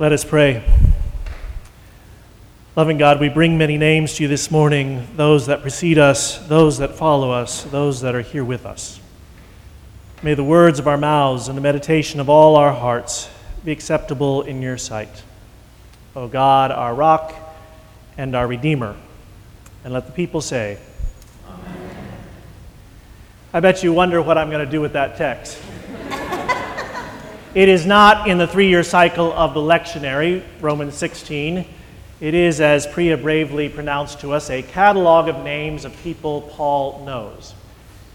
Let us pray. Loving God, we bring many names to you this morning those that precede us, those that follow us, those that are here with us. May the words of our mouths and the meditation of all our hearts be acceptable in your sight. O God, our rock and our Redeemer. And let the people say, Amen. I bet you wonder what I'm going to do with that text. It is not in the three year cycle of the lectionary, Romans 16. It is, as Priya bravely pronounced to us, a catalog of names of people Paul knows.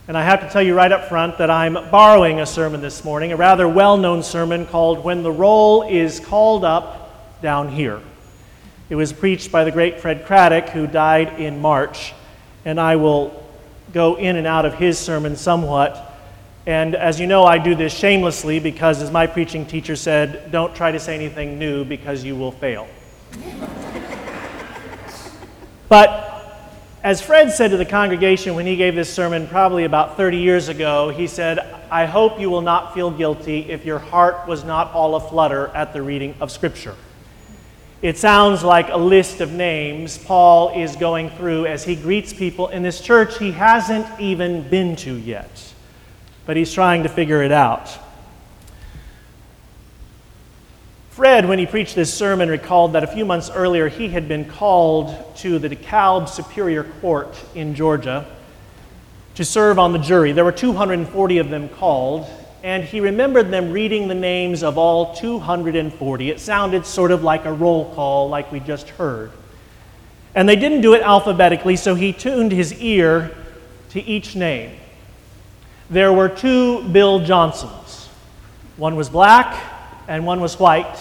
And I have to tell you right up front that I'm borrowing a sermon this morning, a rather well known sermon called When the Roll is Called Up Down Here. It was preached by the great Fred Craddock, who died in March, and I will go in and out of his sermon somewhat and as you know, I do this shamelessly because, as my preaching teacher said, don't try to say anything new because you will fail. but as Fred said to the congregation when he gave this sermon probably about 30 years ago, he said, I hope you will not feel guilty if your heart was not all aflutter at the reading of Scripture. It sounds like a list of names Paul is going through as he greets people in this church he hasn't even been to yet but he's trying to figure it out. Fred, when he preached this sermon, recalled that a few months earlier he had been called to the DeKalb Superior Court in Georgia to serve on the jury. There were 240 of them called, and he remembered them reading the names of all 240. It sounded sort of like a roll call, like we just heard. And they didn't do it alphabetically, so he tuned his ear to each name there were two Bill Johnsons. One was black and one was white,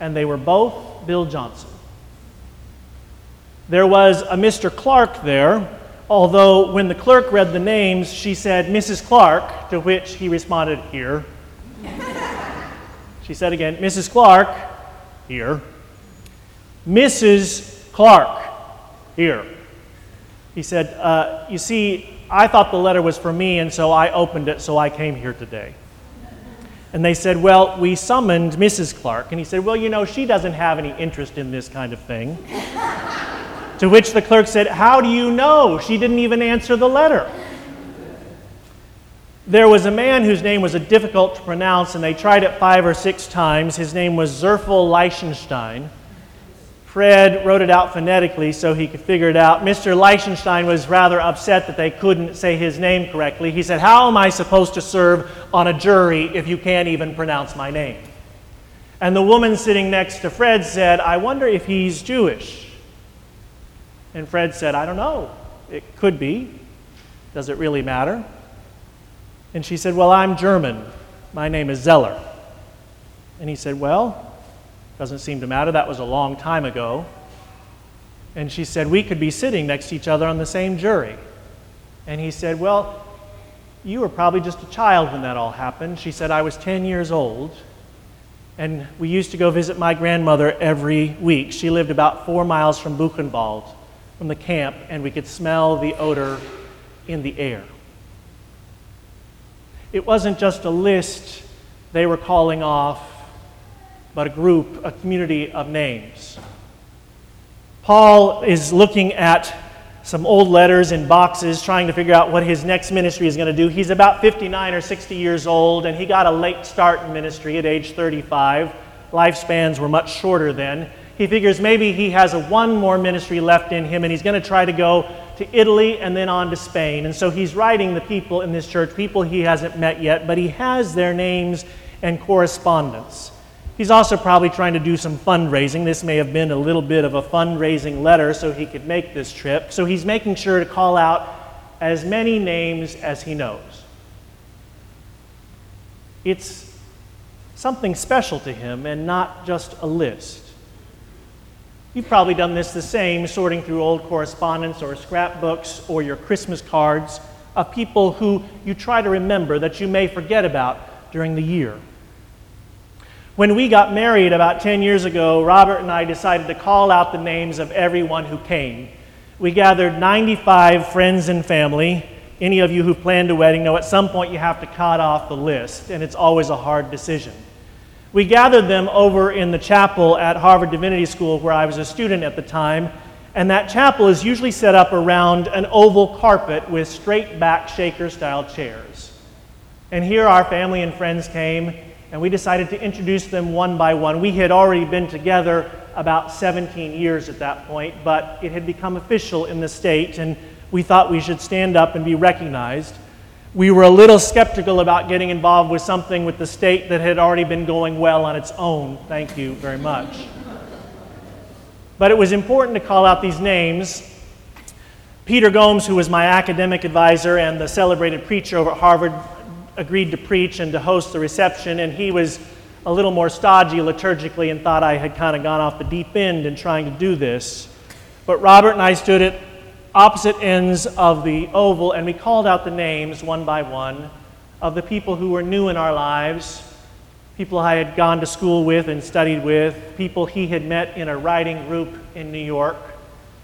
and they were both Bill Johnson. There was a Mr. Clark there, although when the clerk read the names, she said, Mrs. Clark, to which he responded, Here. she said again, Mrs. Clark, here. Mrs. Clark, here. He said, uh, You see, I thought the letter was for me, and so I opened it, so I came here today. And they said, Well, we summoned Mrs. Clark. And he said, Well, you know, she doesn't have any interest in this kind of thing. to which the clerk said, How do you know? She didn't even answer the letter. There was a man whose name was difficult to pronounce, and they tried it five or six times. His name was Zerfel Leichenstein. Fred wrote it out phonetically so he could figure it out. Mr. Leichenstein was rather upset that they couldn't say his name correctly. He said, How am I supposed to serve on a jury if you can't even pronounce my name? And the woman sitting next to Fred said, I wonder if he's Jewish. And Fred said, I don't know. It could be. Does it really matter? And she said, Well, I'm German. My name is Zeller. And he said, Well, doesn't seem to matter. That was a long time ago. And she said, We could be sitting next to each other on the same jury. And he said, Well, you were probably just a child when that all happened. She said, I was 10 years old. And we used to go visit my grandmother every week. She lived about four miles from Buchenwald, from the camp, and we could smell the odor in the air. It wasn't just a list they were calling off but a group, a community of names. Paul is looking at some old letters in boxes, trying to figure out what his next ministry is going to do. He's about 59 or 60 years old, and he got a late start in ministry at age 35. Lifespans were much shorter then. He figures maybe he has a one more ministry left in him, and he's going to try to go to Italy and then on to Spain. And so he's writing the people in this church, people he hasn't met yet, but he has their names and correspondence. He's also probably trying to do some fundraising. This may have been a little bit of a fundraising letter so he could make this trip. So he's making sure to call out as many names as he knows. It's something special to him and not just a list. You've probably done this the same, sorting through old correspondence or scrapbooks or your Christmas cards of people who you try to remember that you may forget about during the year. When we got married about 10 years ago, Robert and I decided to call out the names of everyone who came. We gathered 95 friends and family. Any of you who planned a wedding know at some point you have to cut off the list, and it's always a hard decision. We gathered them over in the chapel at Harvard Divinity School, where I was a student at the time, and that chapel is usually set up around an oval carpet with straight back shaker style chairs. And here our family and friends came, and we decided to introduce them one by one. We had already been together about 17 years at that point, but it had become official in the state, and we thought we should stand up and be recognized we were a little skeptical about getting involved with something with the state that had already been going well on its own. Thank you very much. But it was important to call out these names. Peter Gomes, who was my academic advisor and the celebrated preacher over at Harvard, agreed to preach and to host the reception, and he was a little more stodgy liturgically and thought I had kind of gone off the deep end in trying to do this. But Robert and I stood at opposite ends of the oval, and we called out the names one by one of the people who were new in our lives, people I had gone to school with and studied with, people he had met in a writing group in New York.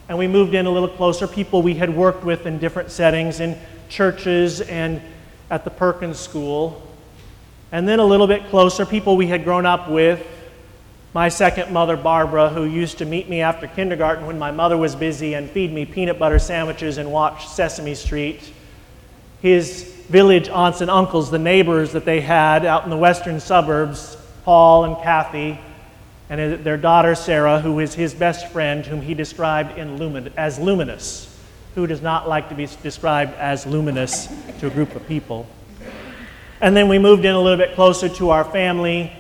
And we moved in a little closer, people we had worked with in different settings, in churches and at the Perkins School. And then a little bit closer, people we had grown up with, my second mother, Barbara, who used to meet me after kindergarten when my mother was busy and feed me peanut butter sandwiches and watch Sesame Street. His village aunts and uncles, the neighbors that they had out in the western suburbs, Paul and Kathy, and their daughter Sarah, who is his best friend, whom he described in lumin- as luminous. Who does not like to be described as luminous to a group of people? And then we moved in a little bit closer to our family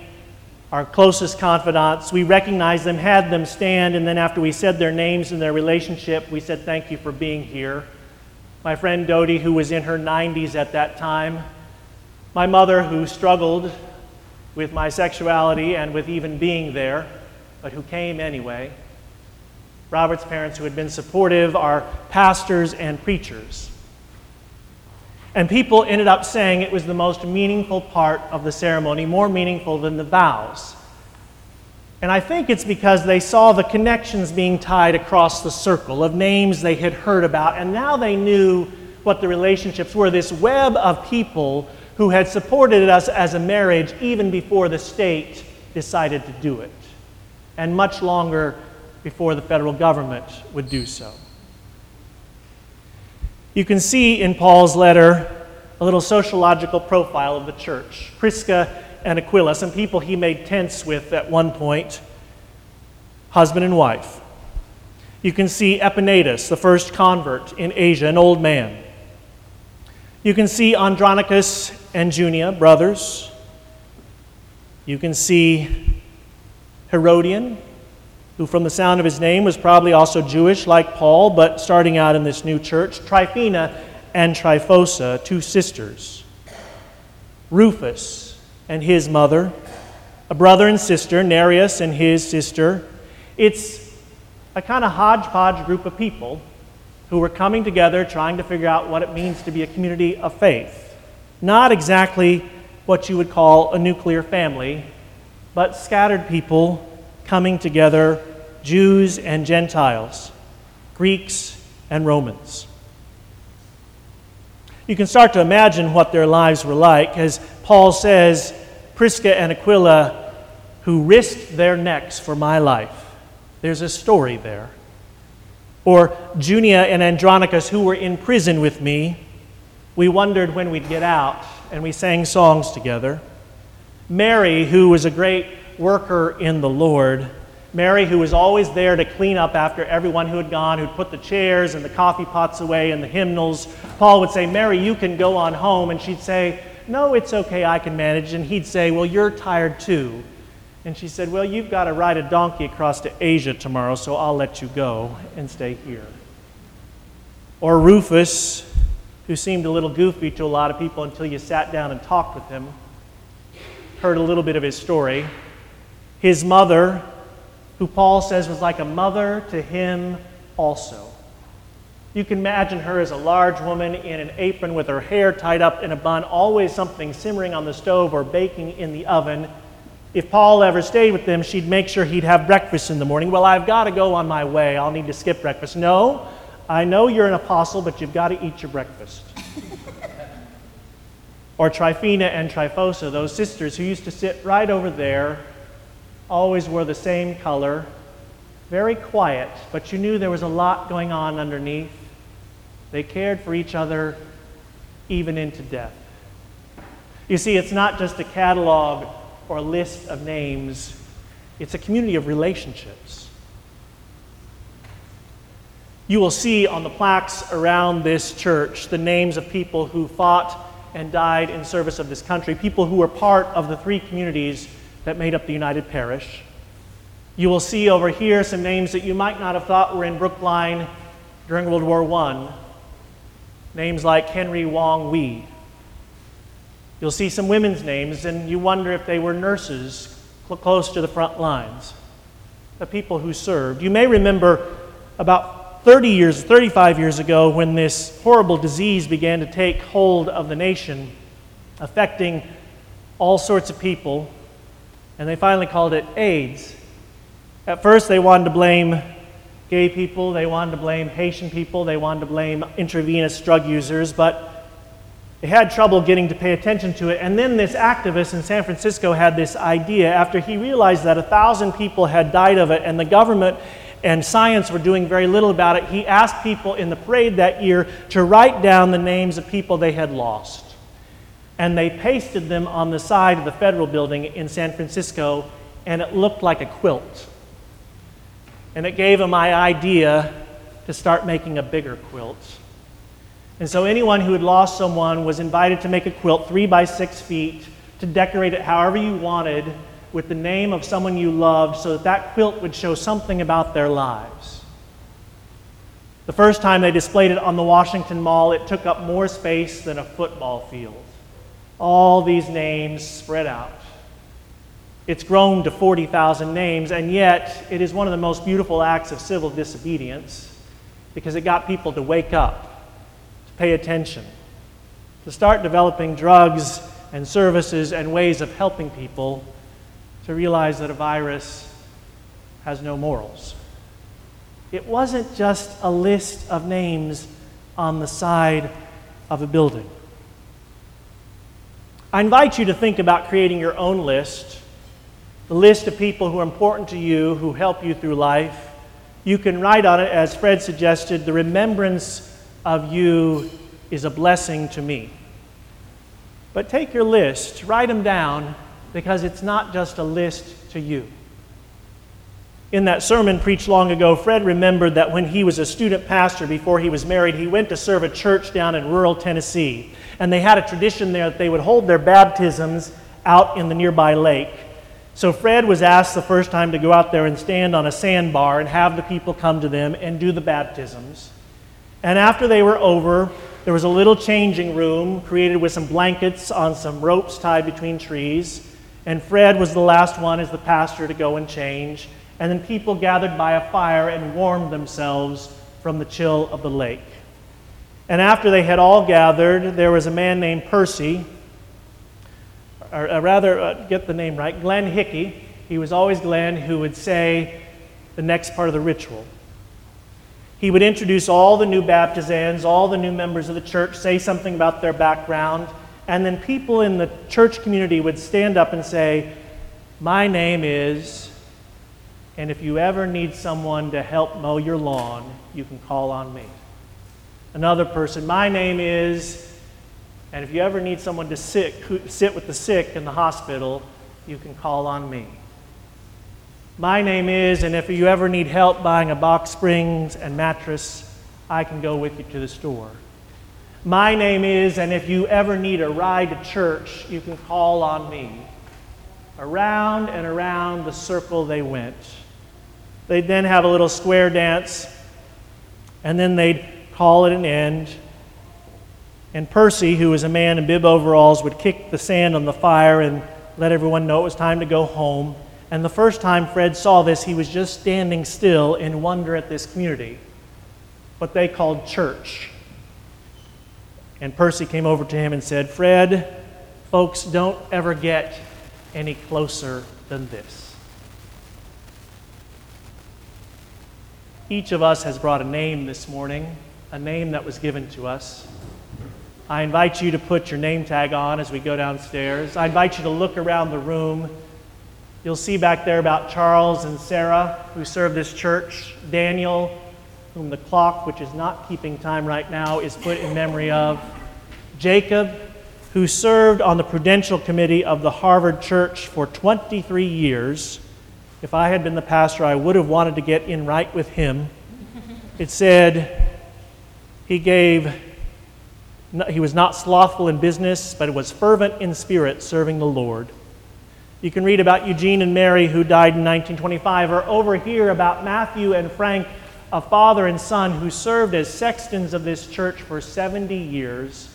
our closest confidants. We recognized them, had them stand, and then after we said their names and their relationship, we said, Thank you for being here. My friend Dodie, who was in her 90s at that time. My mother, who struggled with my sexuality and with even being there, but who came anyway. Robert's parents, who had been supportive, are pastors and preachers. And people ended up saying it was the most meaningful part of the ceremony, more meaningful than the vows. And I think it's because they saw the connections being tied across the circle of names they had heard about, and now they knew what the relationships were this web of people who had supported us as a marriage even before the state decided to do it, and much longer before the federal government would do so. You can see in Paul's letter a little sociological profile of the church. Prisca and Aquila, some people he made tents with at one point, husband and wife. You can see Epaenetus, the first convert in Asia, an old man. You can see Andronicus and Junia, brothers. You can see Herodion, who, from the sound of his name, was probably also Jewish, like Paul, but starting out in this new church. Tryphena and Tryphosa, two sisters. Rufus and his mother. A brother and sister, Nereus and his sister. It's a kind of hodgepodge group of people who were coming together trying to figure out what it means to be a community of faith. Not exactly what you would call a nuclear family, but scattered people coming together Jews and Gentiles, Greeks and Romans. You can start to imagine what their lives were like, as Paul says, Prisca and Aquila, who risked their necks for my life. There's a story there. Or Junia and Andronicus, who were in prison with me. We wondered when we'd get out, and we sang songs together. Mary, who was a great worker in the Lord. Mary, who was always there to clean up after everyone who had gone, who'd put the chairs and the coffee pots away and the hymnals. Paul would say, Mary, you can go on home. And she'd say, No, it's okay, I can manage. And he'd say, Well, you're tired too. And she said, Well, you've got to ride a donkey across to Asia tomorrow, so I'll let you go and stay here. Or Rufus, who seemed a little goofy to a lot of people until you sat down and talked with him, heard a little bit of his story. His mother, who Paul says was like a mother to him also. You can imagine her as a large woman in an apron with her hair tied up in a bun, always something simmering on the stove or baking in the oven. If Paul ever stayed with them, she'd make sure he'd have breakfast in the morning. Well, I've got to go on my way. I'll need to skip breakfast. No, I know you're an apostle, but you've got to eat your breakfast. Or Tryphena and Tryphosa, those sisters who used to sit right over there, always wore the same color, very quiet, but you knew there was a lot going on underneath. They cared for each other even into death. You see, it's not just a catalog or a list of names, it's a community of relationships. You will see on the plaques around this church the names of people who fought and died in service of this country, people who were part of the three communities that made up the United Parish. You will see over here some names that you might not have thought were in Brookline during World War I. Names like Henry Wong Wee. You'll see some women's names, and you wonder if they were nurses close to the front lines, the people who served. You may remember about 30 years, 35 years ago, when this horrible disease began to take hold of the nation, affecting all sorts of people, and they finally called it AIDS. At first, they wanted to blame gay people, they wanted to blame Haitian people, they wanted to blame intravenous drug users, but they had trouble getting to pay attention to it. And then this activist in San Francisco had this idea after he realized that a thousand people had died of it and the government and science were doing very little about it. He asked people in the parade that year to write down the names of people they had lost. And they pasted them on the side of the federal building in San Francisco, and it looked like a quilt. And it gave him my idea to start making a bigger quilt. And so anyone who had lost someone was invited to make a quilt three by six feet to decorate it however you wanted with the name of someone you loved so that that quilt would show something about their lives. The first time they displayed it on the Washington Mall, it took up more space than a football field. All these names spread out. It's grown to 40,000 names, and yet it is one of the most beautiful acts of civil disobedience because it got people to wake up, to pay attention, to start developing drugs and services and ways of helping people to realize that a virus has no morals. It wasn't just a list of names on the side of a building. I invite you to think about creating your own list the list of people who are important to you, who help you through life. You can write on it, as Fred suggested, the remembrance of you is a blessing to me. But take your list, write them down, because it's not just a list to you. In that sermon preached long ago, Fred remembered that when he was a student pastor before he was married, he went to serve a church down in rural Tennessee. And they had a tradition there that they would hold their baptisms out in the nearby lake. So Fred was asked the first time to go out there and stand on a sandbar and have the people come to them and do the baptisms. And after they were over, there was a little changing room created with some blankets on some ropes tied between trees. And Fred was the last one as the pastor to go and change. And then people gathered by a fire and warmed themselves from the chill of the lake. And after they had all gathered, there was a man named Percy or uh, rather, uh, get the name right, Glenn Hickey. He was always Glenn who would say the next part of the ritual. He would introduce all the new baptizands, all the new members of the church, say something about their background, and then people in the church community would stand up and say, My name is, and if you ever need someone to help mow your lawn, you can call on me. Another person, My name is, and if you ever need someone to sit, sit with the sick in the hospital, you can call on me. My name is, and if you ever need help buying a box springs and mattress, I can go with you to the store. My name is, and if you ever need a ride to church, you can call on me. Around and around the circle they went. They'd then have a little square dance, and then they'd call it an end. And Percy, who was a man in bib overalls, would kick the sand on the fire and let everyone know it was time to go home. And the first time Fred saw this, he was just standing still in wonder at this community, what they called church. And Percy came over to him and said, Fred, folks don't ever get any closer than this. Each of us has brought a name this morning, a name that was given to us. I invite you to put your name tag on as we go downstairs. I invite you to look around the room. You'll see back there about Charles and Sarah, who serve this church, Daniel, whom the clock, which is not keeping time right now, is put in memory of, Jacob, who served on the Prudential Committee of the Harvard Church for 23 years. If I had been the pastor, I would have wanted to get in right with him. It said he gave, he was not slothful in business, but was fervent in spirit, serving the Lord. You can read about Eugene and Mary, who died in 1925, or over here about Matthew and Frank, a father and son who served as sextons of this church for 70 years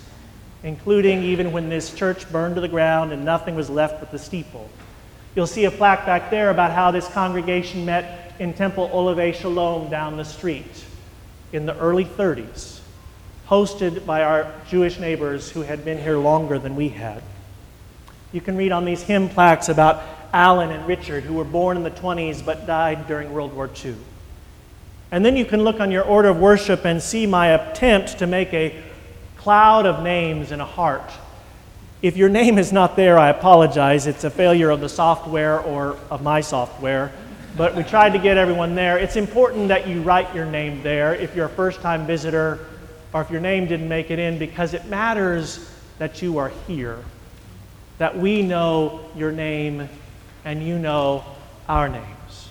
including even when this church burned to the ground and nothing was left but the steeple. You'll see a plaque back there about how this congregation met in Temple Ohabei Shalom down the street in the early 30s, hosted by our Jewish neighbors who had been here longer than we had. You can read on these hymn plaques about Alan and Richard, who were born in the 20s but died during World War II. And then you can look on your order of worship and see my attempt to make a cloud of names in a heart. If your name is not there, I apologize. It's a failure of the software or of my software. But we tried to get everyone there. It's important that you write your name there if you're a first time visitor or if your name didn't make it in because it matters that you are here, that we know your name and you know our names.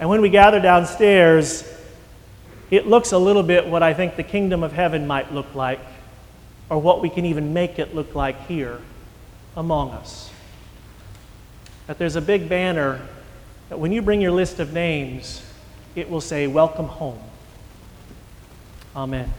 And when we gather downstairs, it looks a little bit what I think the kingdom of heaven might look like, or what we can even make it look like here among us. That there's a big banner that when you bring your list of names, it will say, Welcome home. Amen.